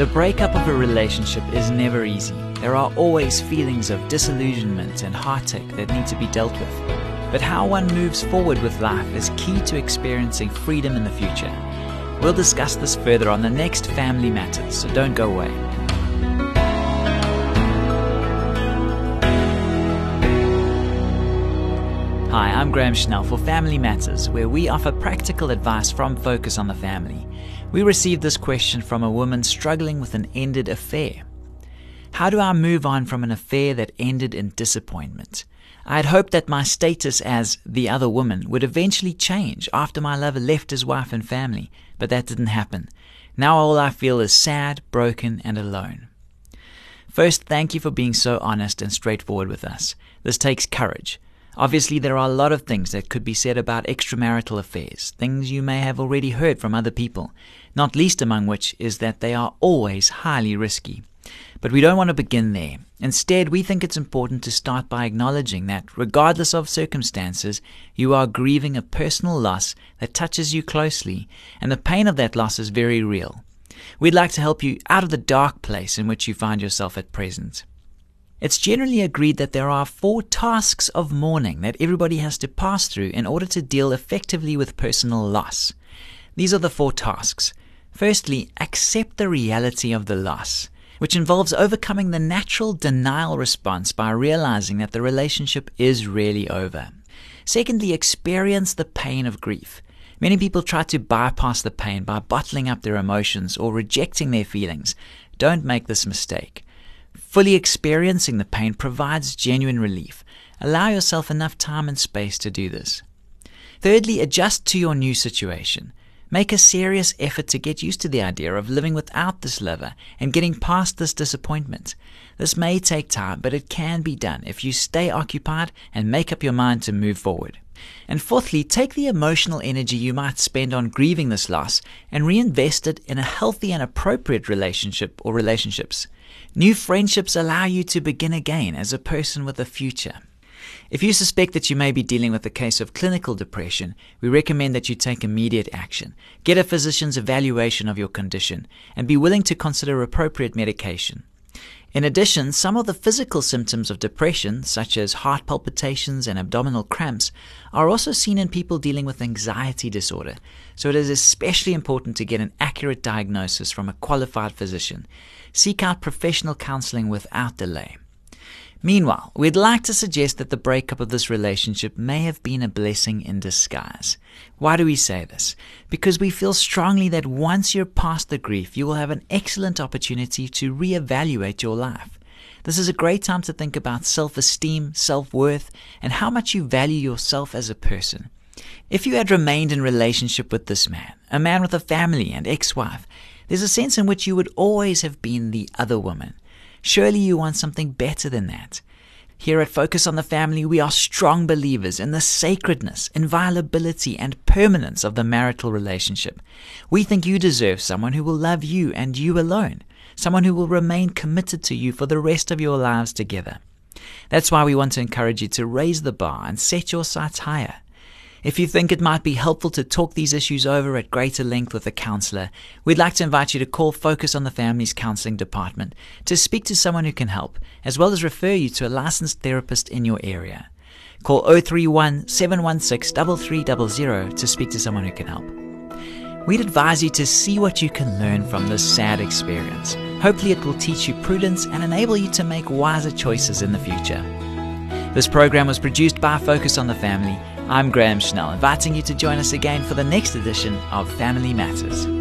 The breakup of a relationship is never easy. There are always feelings of disillusionment and heartache that need to be dealt with. But how one moves forward with life is key to experiencing freedom in the future. We'll discuss this further on the next Family Matters, so don't go away. Hi, I'm Graham Schnell for Family Matters, where we offer practical advice from Focus on the Family. We received this question from a woman struggling with an ended affair. How do I move on from an affair that ended in disappointment? I had hoped that my status as the other woman would eventually change after my lover left his wife and family, but that didn't happen. Now all I feel is sad, broken, and alone. First, thank you for being so honest and straightforward with us. This takes courage. Obviously, there are a lot of things that could be said about extramarital affairs, things you may have already heard from other people, not least among which is that they are always highly risky. But we don't want to begin there. Instead, we think it's important to start by acknowledging that, regardless of circumstances, you are grieving a personal loss that touches you closely, and the pain of that loss is very real. We'd like to help you out of the dark place in which you find yourself at present. It's generally agreed that there are four tasks of mourning that everybody has to pass through in order to deal effectively with personal loss. These are the four tasks. Firstly, accept the reality of the loss, which involves overcoming the natural denial response by realizing that the relationship is really over. Secondly, experience the pain of grief. Many people try to bypass the pain by bottling up their emotions or rejecting their feelings. Don't make this mistake. Fully experiencing the pain provides genuine relief. Allow yourself enough time and space to do this. Thirdly, adjust to your new situation. Make a serious effort to get used to the idea of living without this lover and getting past this disappointment. This may take time, but it can be done if you stay occupied and make up your mind to move forward. And fourthly, take the emotional energy you might spend on grieving this loss and reinvest it in a healthy and appropriate relationship or relationships. New friendships allow you to begin again as a person with a future. If you suspect that you may be dealing with a case of clinical depression, we recommend that you take immediate action. Get a physician's evaluation of your condition and be willing to consider appropriate medication. In addition, some of the physical symptoms of depression, such as heart palpitations and abdominal cramps, are also seen in people dealing with anxiety disorder, so it is especially important to get an accurate diagnosis from a qualified physician. Seek out professional counseling without delay. Meanwhile, we'd like to suggest that the breakup of this relationship may have been a blessing in disguise. Why do we say this? Because we feel strongly that once you're past the grief, you will have an excellent opportunity to reevaluate your life. This is a great time to think about self esteem, self worth, and how much you value yourself as a person. If you had remained in relationship with this man, a man with a family and ex wife, there's a sense in which you would always have been the other woman. Surely you want something better than that. Here at Focus on the Family, we are strong believers in the sacredness, inviolability, and permanence of the marital relationship. We think you deserve someone who will love you and you alone, someone who will remain committed to you for the rest of your lives together. That's why we want to encourage you to raise the bar and set your sights higher. If you think it might be helpful to talk these issues over at greater length with a counselor, we'd like to invite you to call Focus on the Family's Counseling Department to speak to someone who can help, as well as refer you to a licensed therapist in your area. Call 031 716 3300 to speak to someone who can help. We'd advise you to see what you can learn from this sad experience. Hopefully, it will teach you prudence and enable you to make wiser choices in the future. This program was produced by Focus on the Family I'm Graham Schnell, inviting you to join us again for the next edition of Family Matters.